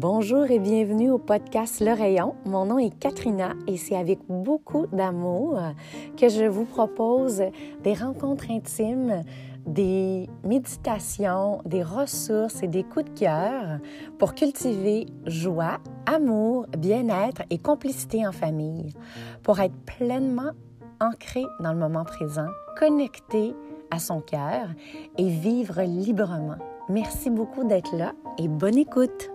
Bonjour et bienvenue au podcast Le Rayon. Mon nom est Katrina et c'est avec beaucoup d'amour que je vous propose des rencontres intimes, des méditations, des ressources et des coups de cœur pour cultiver joie, amour, bien-être et complicité en famille, pour être pleinement ancré dans le moment présent, connecté à son cœur et vivre librement. Merci beaucoup d'être là et bonne écoute.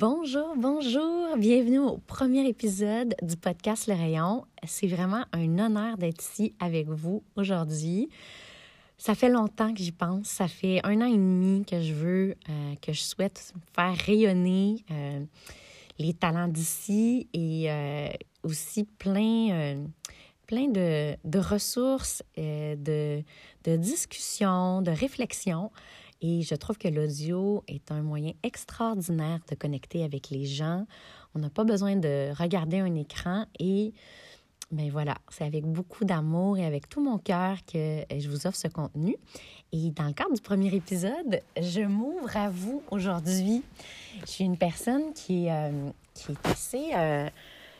Bonjour, bonjour, bienvenue au premier épisode du podcast Le Rayon. C'est vraiment un honneur d'être ici avec vous aujourd'hui. Ça fait longtemps que j'y pense, ça fait un an et demi que je veux, euh, que je souhaite faire rayonner euh, les talents d'ici et euh, aussi plein, plein de, ressources, de discussions, de réflexions et je trouve que l'audio est un moyen extraordinaire de connecter avec les gens. On n'a pas besoin de regarder un écran et ben voilà, c'est avec beaucoup d'amour et avec tout mon cœur que je vous offre ce contenu. Et dans le cadre du premier épisode, je m'ouvre à vous aujourd'hui. Je suis une personne qui, euh, qui est assez... Euh,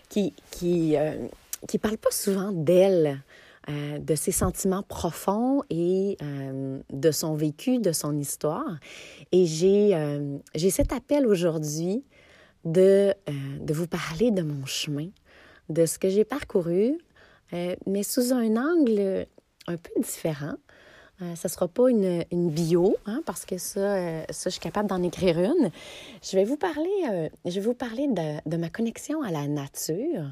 qui qui, euh, qui parle pas souvent d'elle. Euh, de ses sentiments profonds et euh, de son vécu, de son histoire. Et j'ai euh, cet appel aujourd'hui de, de vous parler de mon chemin, de ce que j'ai parcouru, mais sous un angle un peu différent. ce ne sera pas une, une bio, hein, parce que ça, ça, je suis capable d'en écrire une. Je vais vous parler, je vais vous parler de, de, ma connexion à la nature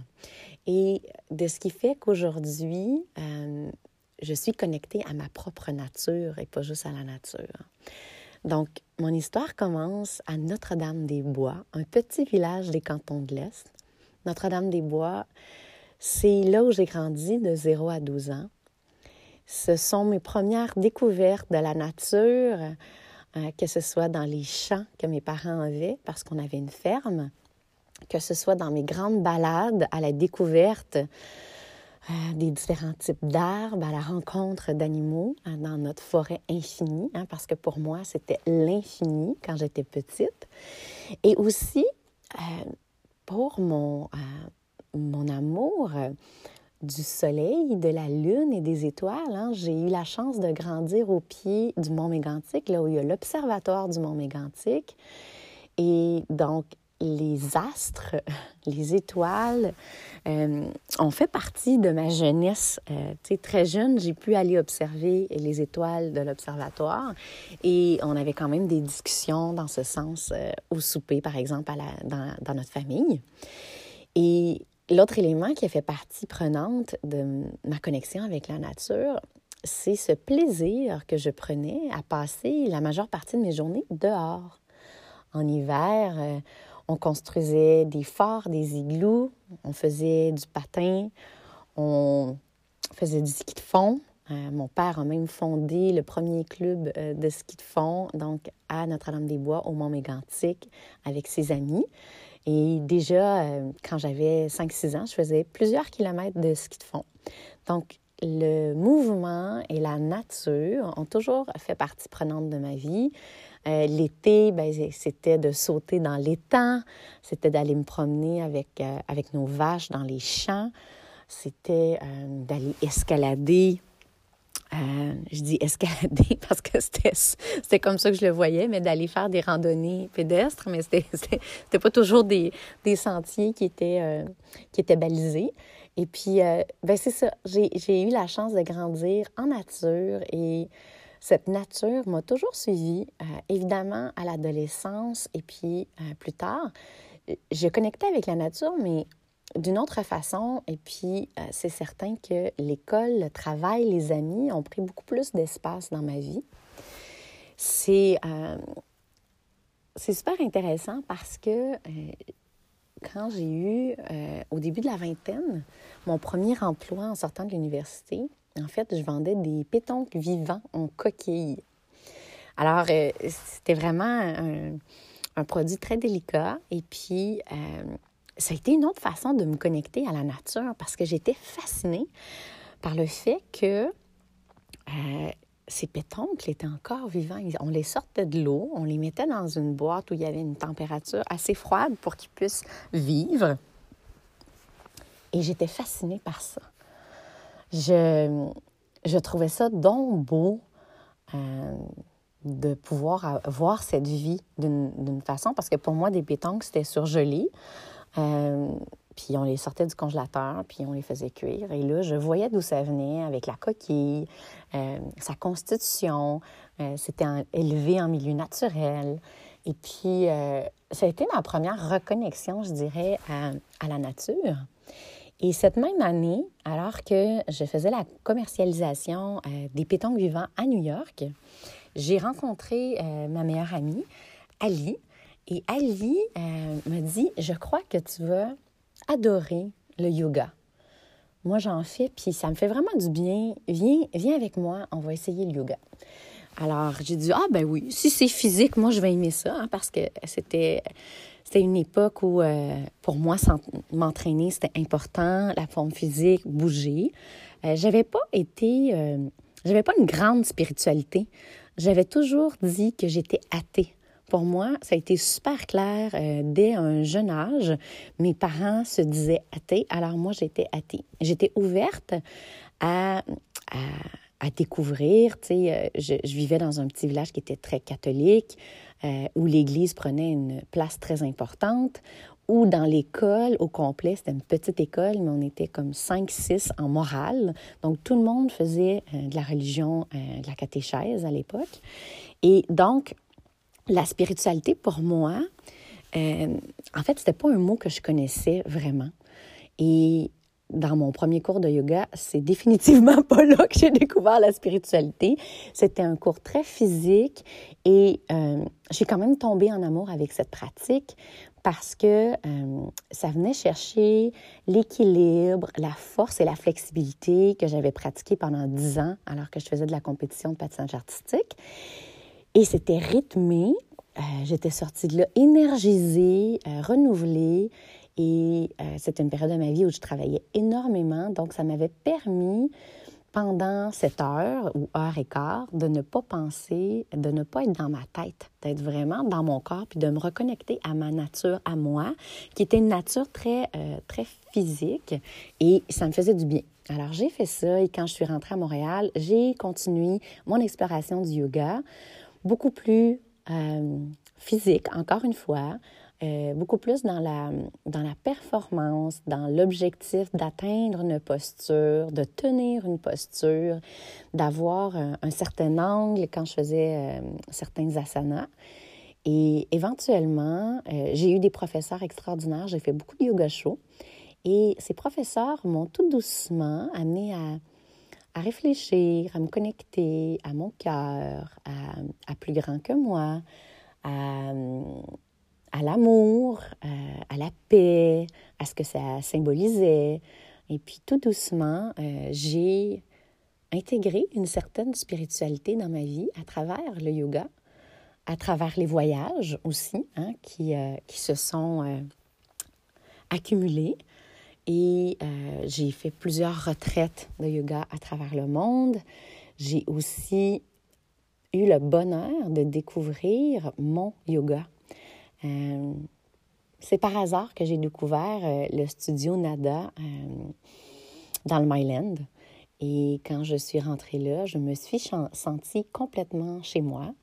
et de ce qui fait qu'aujourd'hui, euh, je suis connectée à ma propre nature et pas juste à la nature. Donc, mon histoire commence à Notre-Dame-des-Bois, un petit village des cantons de l'Est. Notre-Dame-des-Bois, c'est là où j'ai grandi de 0 à 12 ans. Ce sont mes premières découvertes de la nature, euh, que ce soit dans les champs que mes parents avaient, parce qu'on avait une ferme, que ce soit dans mes grandes balades à la découverte euh, des différents types d'arbres, à la rencontre d'animaux euh, dans notre forêt infinie, hein, parce que pour moi, c'était l'infini quand j'étais petite. Et aussi euh, pour mon, mon amour du soleil, de la lune et des étoiles. Hein, j'ai eu la chance de grandir au pied du Mont Mégantic, là où il y a l'observatoire du Mont Mégantic. Et donc, les astres, les étoiles, euh, ont fait partie de ma jeunesse. Euh, très jeune, j'ai pu aller observer les étoiles de l'observatoire et on avait quand même des discussions dans ce sens euh, au souper, par exemple, dans, dans, notre famille. Et l'autre élément qui a fait partie prenante de ma connexion avec la nature, c'est ce plaisir que je prenais à passer la majeure partie de mes journées dehors. En hiver, on construisait des forts, des igloos, on faisait du patin, on faisait du ski de fond. Euh, mon père a même fondé le premier club euh, de ski de fond, donc à Notre-Dame-des-Bois, au Mont-Mégantic, avec ses amis. Et déjà, euh, quand j'avais 5-6 ans, je faisais plusieurs kilomètres de ski de fond. Donc, le mouvement et la nature ont toujours fait partie prenante de ma vie. Euh, l'été, ben, c'était de sauter dans l'étang, c'était d'aller me promener avec, euh, avec nos vaches dans les champs, c'était euh, d'aller escalader. je dis escalader parce que c'était comme ça que je le voyais, mais d'aller faire des randonnées pédestres, mais c'était pas toujours des, des, sentiers qui étaient, qui étaient balisés. Et puis, ben c'est ça, j'ai eu la chance de grandir en nature et cette nature m'a toujours suivie, euh, évidemment à l'adolescence et puis euh, plus tard. Je connectais avec la nature, mais d'une autre façon. Et puis, euh, c'est certain que l'école, le travail, les amis ont pris beaucoup plus d'espace dans ma vie. C'est c'est super intéressant parce que quand j'ai eu, au début de la vingtaine, mon premier emploi en sortant de l'université, en fait, je vendais des pétoncles vivants en coquille. Alors, euh, c'était vraiment un, produit très délicat. Et puis, euh, ça a été une autre façon de me connecter à la nature parce que j'étais fascinée par le fait que euh, ces pétoncles étaient encore vivants. On les sortait de l'eau, on les mettait dans une boîte où il y avait une température assez froide pour qu'ils puissent vivre. Et j'étais fascinée par ça. Je, trouvais ça donc beau euh, de pouvoir voir cette vie d'une façon, parce que pour moi, des pétanques, c'était surgelé. Euh, puis on les sortait du congélateur, puis on les faisait cuire. Et là, je voyais d'où ça venait avec la coquille, euh, sa constitution. C'était élevé en milieu naturel. Et puis, ça a été ma première reconnexion, je dirais, à, la nature. Et cette même année, alors que je faisais la commercialisation des pétanques vivants à New York, j'ai rencontré euh, ma meilleure amie, Ali. Et Ali euh, me dit, je crois que tu vas adorer le yoga. Moi, j'en fais, puis ça me fait vraiment du bien. Viens, viens avec moi, on va essayer le yoga. Alors, j'ai dit, ah ben oui, si c'est physique, moi, je vais aimer ça, hein, parce que c'était, c'était une époque où, euh, pour moi, m'entraîner, c'était important, la forme physique, bouger. j'avais pas été, j'avais pas une grande spiritualité. J'avais toujours dit que j'étais athée. Pour moi, ça a été super clair euh, dès un jeune âge. Mes parents se disaient athées, alors moi, j'étais athée. J'étais ouverte à, à, découvrir. Euh, je, vivais dans un petit village qui était très catholique, euh, où l'Église prenait une place très importante, ou dans l'école au complet, c'était une petite école, mais on était comme 5-6 en morale. Donc, tout le monde faisait euh, de la religion, euh, de la catéchèse à l'époque. Et donc, la spiritualité, pour moi, en fait, c'était pas un mot que je connaissais vraiment. Et dans mon premier cours de yoga, c'est définitivement pas là que j'ai découvert la spiritualité. C'était un cours très physique et j'ai quand même tombé en amour avec cette pratique parce que euh, ça venait chercher l'équilibre, la force et la flexibilité que j'avais pratiqué pendant dix ans alors que je faisais de la compétition de patinage artistique. Et c'était rythmé. Euh, j'étais sortie de là énergisée, euh, renouvelée. Et c'était une période de ma vie où je travaillais énormément. Donc, ça m'avait permis pendant cette heure ou heure et quart, de ne pas penser, de ne pas être dans ma tête, d'être vraiment dans mon corps, puis de me reconnecter à ma nature, à moi, qui était une nature très, euh, très physique, et ça me faisait du bien. Alors j'ai fait ça, et quand je suis rentrée à Montréal, j'ai continué mon exploration du yoga, beaucoup plus euh, physique, encore une fois, euh, beaucoup plus dans la, dans la performance, dans l'objectif d'atteindre une posture, de tenir une posture, d'avoir un, certain angle quand je faisais euh, certains asanas. Et éventuellement, euh, j'ai eu des professeurs extraordinaires, j'ai fait beaucoup de yoga show. Et ces professeurs m'ont tout doucement amené à, à réfléchir, à me connecter à mon cœur, à, à, plus grand que moi, à, à l'amour, euh, à la paix, à ce que ça symbolisait. Et puis tout doucement, euh, j'ai intégré une certaine spiritualité dans ma vie à travers le yoga, à travers les voyages aussi, hein, qui, euh, qui se sont accumulés. Et j'ai fait plusieurs retraites de yoga à travers le monde. J'ai aussi eu le bonheur de découvrir mon yoga euh, c'est par hasard que j'ai découvert euh, le studio Nada euh, dans le Myland. Et quand je suis rentrée là, je me suis sentie complètement chez moi.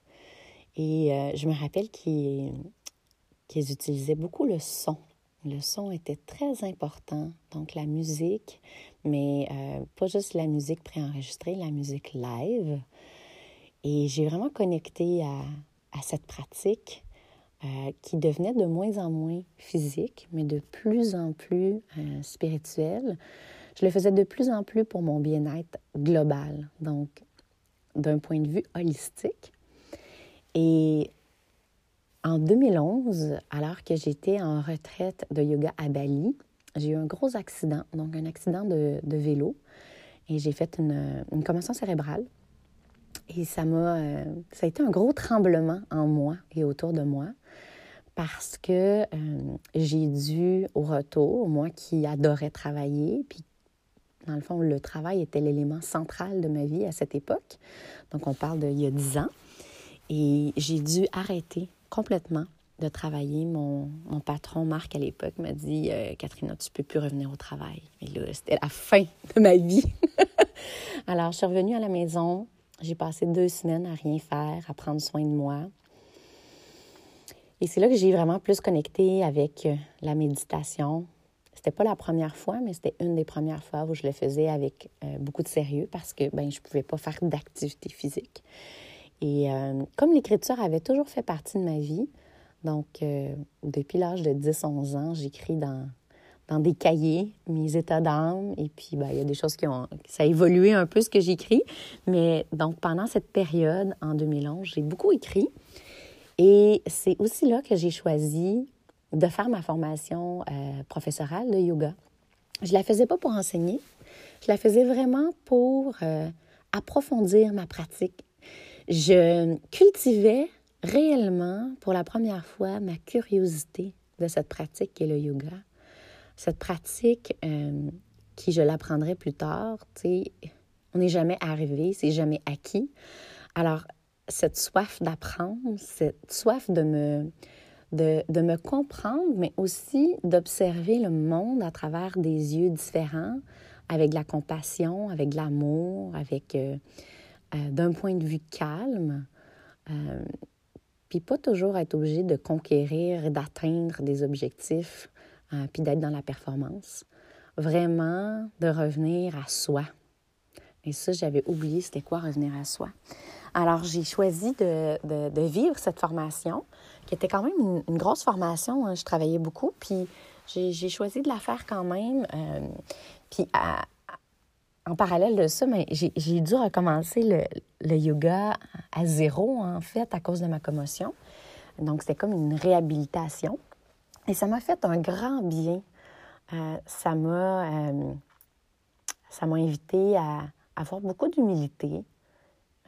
Et je me rappelle qu'ils utilisaient beaucoup le son. Le son était très important, donc la musique, mais pas juste la musique préenregistrée, la musique live. Et j'ai vraiment connecté à, à cette pratique euh, qui devenait de moins en moins physique, mais de plus en plus euh, spirituel. Je le faisais de plus en plus pour mon bien-être global, donc d'un point de vue holistique. Et en 2011, alors que j'étais en retraite de yoga à Bali, j'ai eu un gros accident, donc un accident de, vélo, et j'ai fait une, commotion cérébrale. Et ça m'a, euh, ça a été un gros tremblement en moi et autour de moi parce que j'ai dû, au retour, moi qui adorais travailler, puis Dans le fond, le travail était l'élément central de ma vie à cette époque. Donc, on parle d'il y a dix ans. Et j'ai dû arrêter complètement de travailler. Mon, mon patron, Marc, à l'époque, m'a dit euh, Catherine, tu peux plus revenir au travail. Et là, c'était la fin de ma vie. Alors, je suis revenue à la maison. J'ai passé deux semaines à rien faire, à prendre soin de moi. Et c'est là que j'ai vraiment plus connecté avec euh, la méditation. C'était pas la première fois, mais c'était une des premières fois où je le faisais avec euh, beaucoup de sérieux parce que ben je pouvais pas faire d'activité physique. Et comme l'écriture avait toujours fait partie de ma vie, donc, euh, depuis l'âge de 10-11 ans, j'écris dans, dans des cahiers mes états d'âme. Et puis, ben, il y a des choses qui ont... Ça a évolué un peu ce que j'écris. Mais donc, pendant cette période, en 2011, j'ai beaucoup écrit. Et c'est aussi là que j'ai choisi de faire ma formation euh, professorale de yoga. Je la faisais pas pour enseigner. Je la faisais vraiment pour euh, approfondir ma pratique. Je cultivais réellement, pour la première fois, ma curiosité de cette pratique qui est le yoga. Cette pratique euh, qui, je l'apprendrai plus tard, on n'est jamais arrivé, c'est jamais acquis. Alors, cette soif d'apprendre, cette soif de me, de, de, me comprendre, mais aussi d'observer le monde à travers des yeux différents, avec de la compassion, avec de l'amour, avec euh, euh, d'un point de vue calme puis pas toujours être obligé de conquérir d'atteindre des objectifs, euh, puis d'être dans la performance. Vraiment de revenir à soi. Et ça, j'avais oublié c'était quoi revenir à soi. Alors, j'ai choisi de, de, vivre cette formation, qui était quand même une, grosse formation. Hein. Je travaillais beaucoup, puis j'ai choisi de la faire quand même. Euh, puis en parallèle de ça, j'ai dû recommencer le, yoga à zéro, en fait, à cause de ma commotion. Donc, c'était comme une réhabilitation. Et ça m'a fait un grand bien. Euh, ça m'a euh, invité à, avoir beaucoup d'humilité,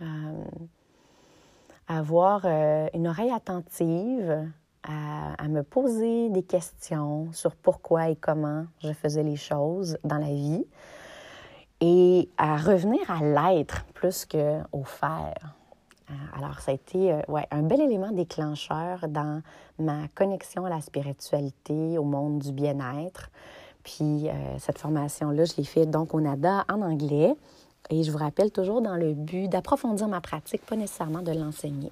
à avoir une oreille attentive, à, me poser des questions sur pourquoi et comment je faisais les choses dans la vie et à revenir à l'être plus qu'au faire. Euh, alors, ça a été euh, ouais, un bel élément déclencheur dans ma connexion à la spiritualité, au monde du bien-être. Puis, euh, cette formation-là, je l'ai faite donc au NADA en anglais. Et je vous rappelle toujours dans le but d'approfondir ma pratique, pas nécessairement de l'enseigner.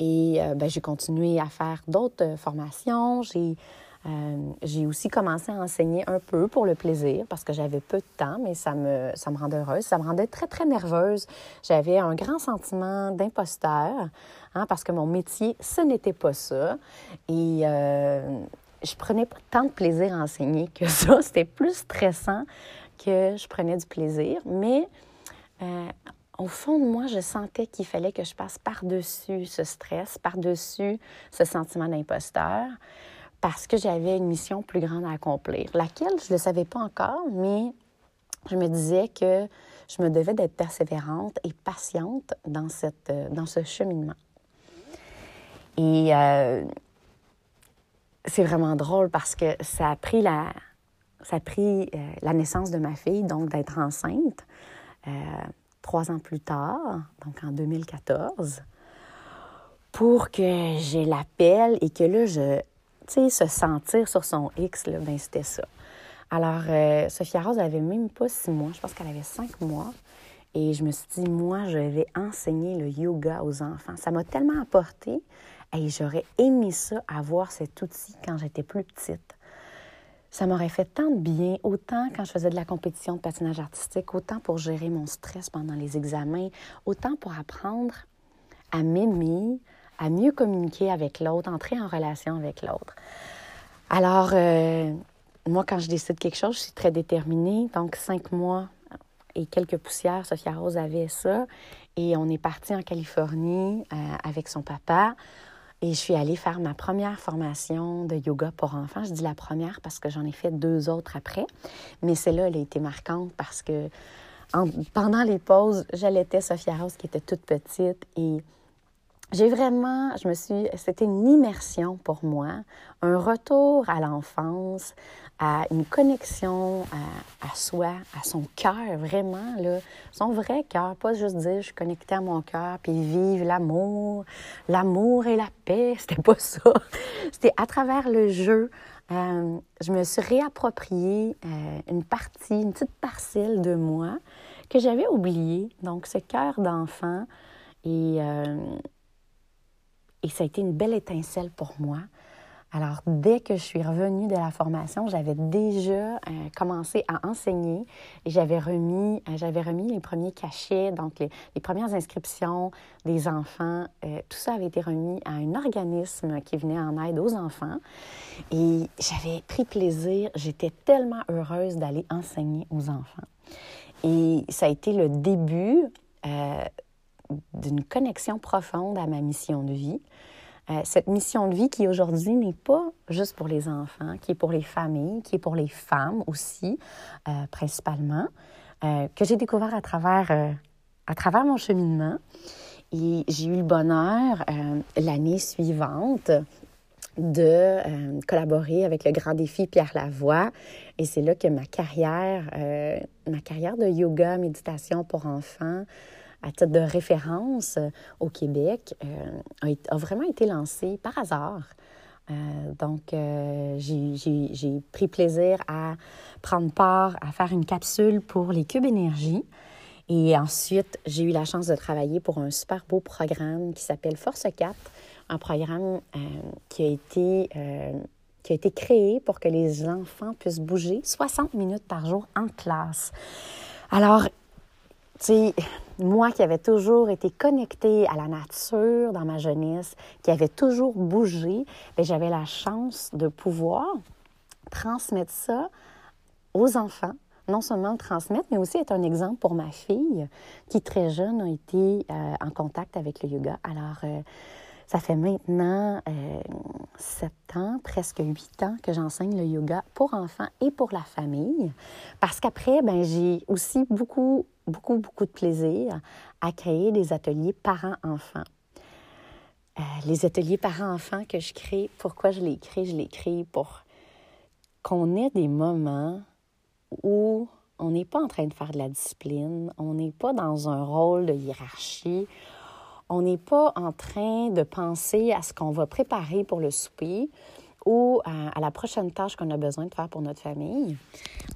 Et ben, j'ai continué à faire d'autres formations. J'ai euh, j'ai aussi commencé à enseigner un peu pour le plaisir parce que j'avais peu de temps, mais ça me, ça me rendait heureuse. Ça me rendait très, très nerveuse. J'avais un grand sentiment d'imposteur hein, parce que mon métier, ce n'était pas ça. Et euh, je prenais pas tant de plaisir à enseigner que ça. C'était plus stressant que je prenais du plaisir. Mais euh, au fond de moi, je sentais qu'il fallait que je passe par-dessus ce stress, par-dessus ce sentiment d'imposteur parce que j'avais une mission plus grande à accomplir, laquelle je ne le savais pas encore, mais je me disais que je me devais d'être persévérante et patiente dans, cette, euh, dans ce cheminement. Et euh, c'est vraiment drôle parce que ça a pris la, ça a pris, euh, la naissance de ma fille, donc d'être enceinte, trois ans plus tard, donc en 2014, pour que j'ai l'appel et que là, je, se sentir sur son X, là, ben c'était ça. Alors, euh, Sophia Rose avait même pas six mois, je pense qu'elle avait cinq mois. Et je me suis dit, moi, je vais enseigner le yoga aux enfants. Ça m'a tellement apporté et j'aurais aimé ça, avoir cet outil quand j'étais plus petite. Ça m'aurait fait tant de bien, autant quand je faisais de la compétition de patinage artistique, autant pour gérer mon stress pendant les examens, autant pour apprendre à m'aimer, à mieux communiquer avec l'autre, entrer en relation avec l'autre. Alors, euh, moi, quand je décide quelque chose, je suis très déterminée. Donc, cinq mois et quelques poussières, Sophia Rose avait ça. Et on est parti en Californie euh, avec son papa. Et je suis allée faire ma première formation de yoga pour enfants. Je dis la première parce que j'en ai fait deux autres après. Mais celle-là, elle a été marquante parce que pendant les pauses, j'allaitais Sophia Rose qui était toute petite et j'ai vraiment, je me suis, c'était une immersion pour moi, un retour à l'enfance, à une connexion à, soi, à son cœur, vraiment, là, son vrai cœur, pas juste dire je suis connectée à mon cœur, puis vivre l'amour, l'amour et la paix, c'était pas ça. C'était à travers le jeu, euh, je me suis réapproprié euh, une partie, une petite parcelle de moi que j'avais oubliée, donc ce cœur d'enfant, et, euh, et ça a été une belle étincelle pour moi. Alors, dès que je suis revenue de la formation, j'avais déjà euh, commencé à enseigner et j'avais remis, euh, remis les premiers cachets, donc les, premières inscriptions des enfants. Euh, tout ça avait été remis à un organisme qui venait en aide aux enfants. Et j'avais pris plaisir, j'étais tellement heureuse d'aller enseigner aux enfants. Et ça a été le début d'une connexion profonde à ma mission de vie. Euh, cette mission de vie qui aujourd'hui n'est pas juste pour les enfants, qui est pour les familles, qui est pour les femmes aussi, euh, principalement, euh, que j'ai découvert à travers, à travers mon cheminement. Et j'ai eu le bonheur l'année suivante de collaborer avec le grand défi Pierre Lavoie. Et c'est là que ma carrière, ma carrière de yoga, méditation pour enfants, à titre de référence euh, au Québec euh, a, vraiment été lancé par hasard. Euh, donc, j'ai pris plaisir à prendre part, à faire une capsule pour les cubes énergie. Et ensuite, j'ai eu la chance de travailler pour un super beau programme qui s'appelle Force 4, un programme qui, a été, qui a été créé pour que les enfants puissent bouger 60 minutes par jour en classe. Alors, sais, moi qui avais toujours été connectée à la nature dans ma jeunesse, qui avait toujours bougé, ben, j'avais la chance de pouvoir transmettre ça aux enfants. Non seulement le transmettre, mais aussi être un exemple pour ma fille qui, très jeune, a été euh, en contact avec le yoga. Alors, euh, ça fait maintenant euh, sept ans, presque huit ans que j'enseigne le yoga pour enfants et pour la famille. Parce qu'après, ben, j'ai aussi beaucoup, beaucoup, beaucoup de plaisir à créer des ateliers parents-enfants. Euh, les ateliers parents-enfants que je crée, pourquoi je les crée? Je les crée pour qu'on ait des moments où on n'est pas en train de faire de la discipline, on n'est pas dans un rôle de hiérarchie, on n'est pas en train de penser à ce qu'on va préparer pour le souper ou à, la prochaine tâche qu'on a besoin de faire pour notre famille.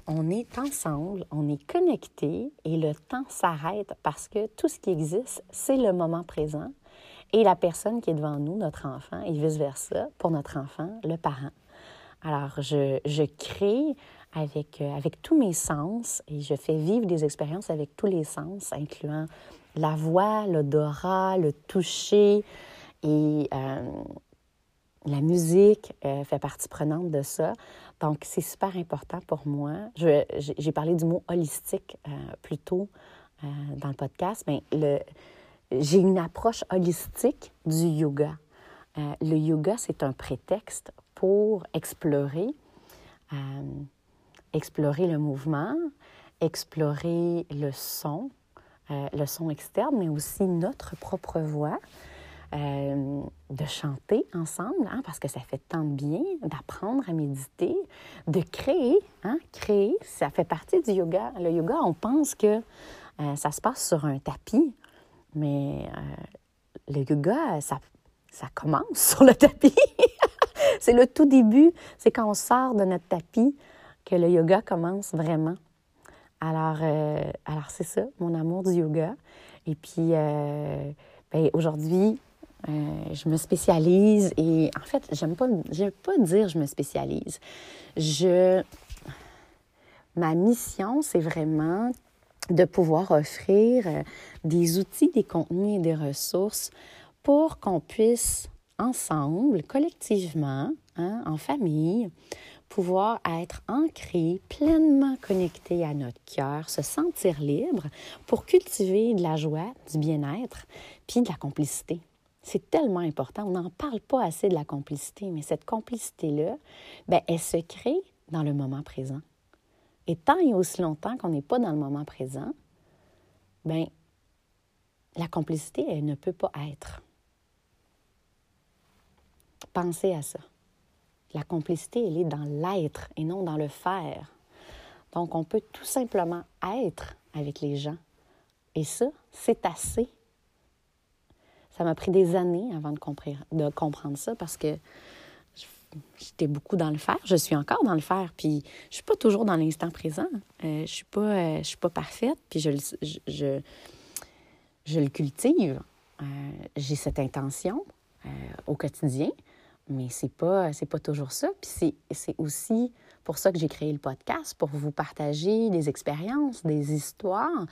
On est ensemble, on est connectés et le temps s'arrête parce que tout ce qui existe, c'est le moment présent et la personne qui est devant nous, notre enfant, et vice-versa, pour notre enfant, le parent. Alors, je, je crée avec, euh, avec tous mes sens et je fais vivre des expériences avec tous les sens, incluant la voix, l'odorat, le toucher et euh, la musique euh, fait partie prenante de ça. Donc, c'est super important pour moi. J'ai parlé du mot holistique euh, plus tôt dans le podcast, mais j'ai une approche holistique du yoga. le yoga, c'est un prétexte pour explorer, explorer le mouvement, explorer le son, euh, le son externe, mais aussi notre propre voix, euh, de chanter ensemble, hein, parce que ça fait tant de bien, d'apprendre à méditer, de créer. Hein, créer, ça fait partie du yoga. Le yoga, on pense que euh, ça se passe sur un tapis, mais le yoga, ça, commence sur le tapis. c'est le tout début, c'est quand on sort de notre tapis que le yoga commence vraiment. Alors, euh, alors c'est ça, mon amour du yoga. Et puis, euh, ben, aujourd'hui, euh, je me spécialise et en fait, j'aime pas, pas dire je me spécialise. Je, ma mission, c'est vraiment de pouvoir offrir des outils, des contenus et des ressources pour qu'on puisse ensemble, collectivement, hein, en famille, pouvoir être ancré, pleinement connecté à notre cœur, se sentir libre pour cultiver de la joie, du bien-être, puis de la complicité. C'est tellement important. On n'en parle pas assez de la complicité, mais cette complicité-là, ben, elle se crée dans le moment présent. Et tant et aussi longtemps qu'on n'est pas dans le moment présent, ben, la complicité, elle ne peut pas être. Pensez à ça La complicité, elle est dans l'être et non dans le faire. Donc, on peut tout simplement être avec les gens. Et ça, c'est assez. Ça m'a pris des années avant de, de comprendre ça parce que j'étais beaucoup dans le faire. Je suis encore dans le faire. Puis je suis pas toujours dans l'instant présent. Euh, je suis euh, suis pas parfaite. Puis je, je, je, je le cultive. Euh, j'ai cette intention au quotidien, mais c'est pas, pas toujours ça. Puis c'est aussi pour ça que j'ai créé le podcast, pour vous partager des expériences, des histoires,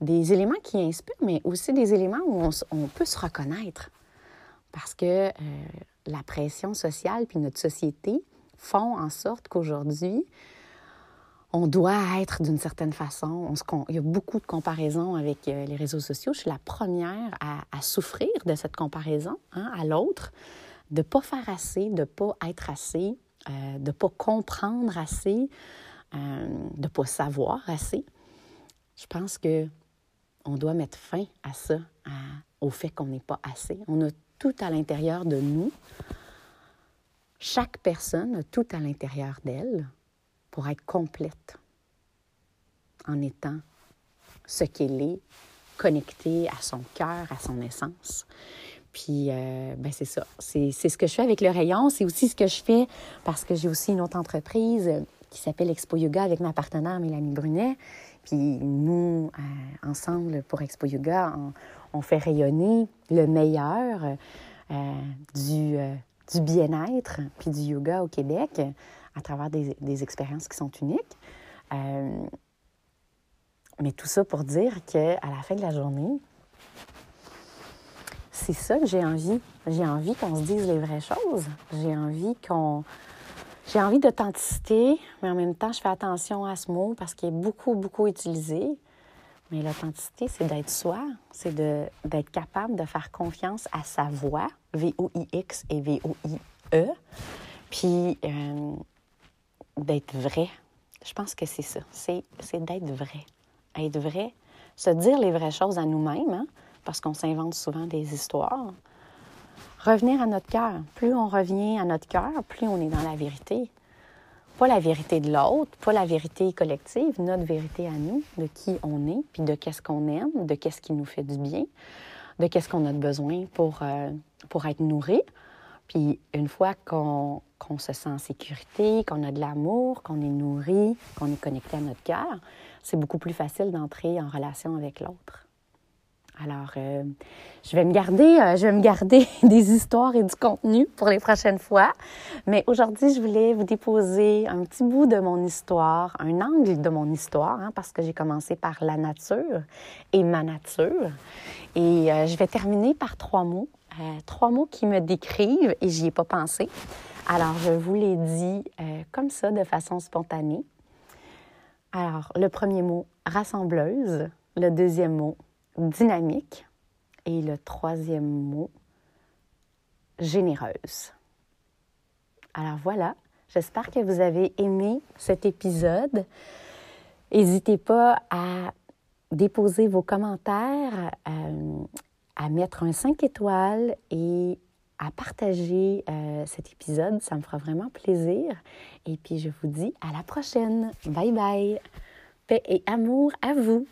des éléments qui inspirent, mais aussi des éléments où on, peut se reconnaître. Parce que la pression sociale puis notre société font en sorte qu'aujourd'hui, on doit être d'une certaine façon. On il y a beaucoup de comparaisons avec euh, les réseaux sociaux. Je suis la première à, souffrir de cette comparaison hein, à l'autre, de ne pas faire assez, de ne pas être assez, euh, de ne pas comprendre assez, euh, de ne pas savoir assez. Je pense que on doit mettre fin à ça, au fait qu'on n'est pas assez. On a tout à l'intérieur de nous. Chaque personne a tout à l'intérieur d'elle pour être complète en étant ce qu'elle est, connectée à son cœur, à son essence. Puis, euh, ben c'est ça. C'est ce que je fais avec le rayon. C'est aussi ce que je fais parce que j'ai aussi une autre entreprise qui s'appelle Expo Yoga avec ma partenaire Mélanie Brunet. Puis nous, euh, ensemble, pour Expo Yoga, on fait rayonner le meilleur euh, du, euh, du bien-être puis du yoga au Québec à travers des, des expériences qui sont uniques. Euh, mais tout ça pour dire qu'à la fin de la journée, c'est ça que j'ai envie. J'ai envie qu'on se dise les vraies choses. J'ai envie qu'on. J'ai envie d'authenticité, mais en même temps, je fais attention à ce mot parce qu'il est beaucoup, beaucoup utilisé. Mais l'authenticité, c'est d'être soi, c'est d'être capable de faire confiance à sa voix, V-O-I-X et V-O-I-E, puis euh, d'être vrai. Je pense que c'est ça, c'est d'être vrai. Être vrai, se dire les vraies choses à nous-mêmes, hein, parce qu'on s'invente souvent des histoires. Revenir à notre cœur. Plus on revient à notre cœur, plus on est dans la vérité pas la vérité de l'autre, pas la vérité collective, notre vérité à nous, de qui on est, puis de qu'est-ce qu'on aime, de qu'est-ce qui nous fait du bien, de qu'est-ce qu'on a de besoin pour, euh, pour être nourri. Puis une fois qu'on se sent en sécurité, qu'on a de l'amour, qu'on est nourri, qu'on est connecté à notre cœur, c'est beaucoup plus facile d'entrer en relation avec l'autre. Alors, euh, je vais me garder, euh, je vais me garder des histoires et du contenu pour les prochaines fois. Mais aujourd'hui, je voulais vous déposer un petit bout de mon histoire, un angle de mon histoire, hein, parce que j'ai commencé par la nature et ma nature. Et euh, je vais terminer par trois mots, trois mots qui me décrivent et j'y ai pas pensé. Alors, je vous les dis comme ça, de façon spontanée. Alors, le premier mot, rassembleuse. Le deuxième mot, dynamique. Et le troisième mot, généreuse. Alors voilà, j'espère que vous avez aimé cet épisode. N'hésitez pas à déposer vos commentaires, euh, à mettre un 5 étoiles et à partager euh, cet épisode. Ça me fera vraiment plaisir. Et puis je vous dis à la prochaine. Bye bye. Paix et amour à vous.